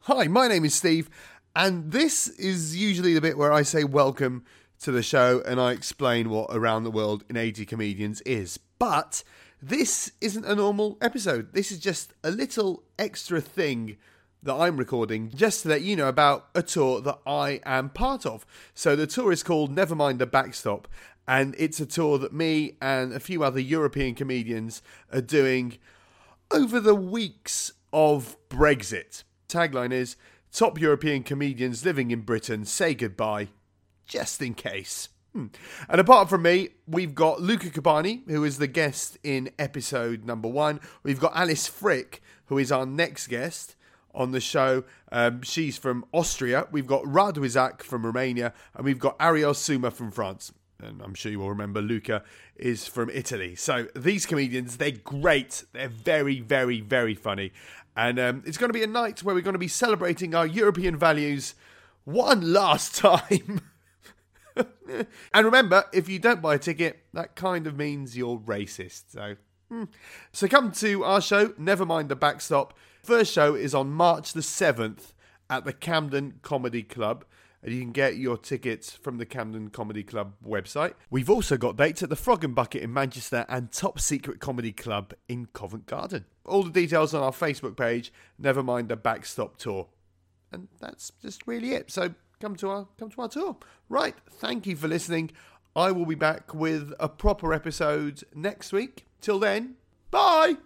Hi, my name is Steve, and this is usually the bit where I say welcome to the show and I explain what Around the World in 80 Comedians is. But this isn't a normal episode. This is just a little extra thing that I'm recording just to let you know about a tour that I am part of. So the tour is called Nevermind the Backstop, and it's a tour that me and a few other European comedians are doing over the weeks of Brexit. Tagline is Top European comedians living in Britain say goodbye, just in case. Hmm. And apart from me, we've got Luca Cupani, who is the guest in episode number one. We've got Alice Frick, who is our next guest on the show. Um, she's from Austria. We've got Radu Isac from Romania, and we've got Ariel Suma from France. And I'm sure you will remember Luca is from Italy. So these comedians, they're great. They're very, very, very funny. And um, it's going to be a night where we're going to be celebrating our European values one last time. and remember, if you don't buy a ticket, that kind of means you're racist. So, hmm. so come to our show. Never mind the backstop. First show is on March the seventh at the Camden Comedy Club. And you can get your tickets from the Camden Comedy Club website. We've also got dates at the Frog and Bucket in Manchester and Top Secret Comedy Club in Covent Garden. All the details on our Facebook page. Never mind the backstop tour. And that's just really it. So come to our come to our tour. Right. Thank you for listening. I will be back with a proper episode next week. Till then, bye.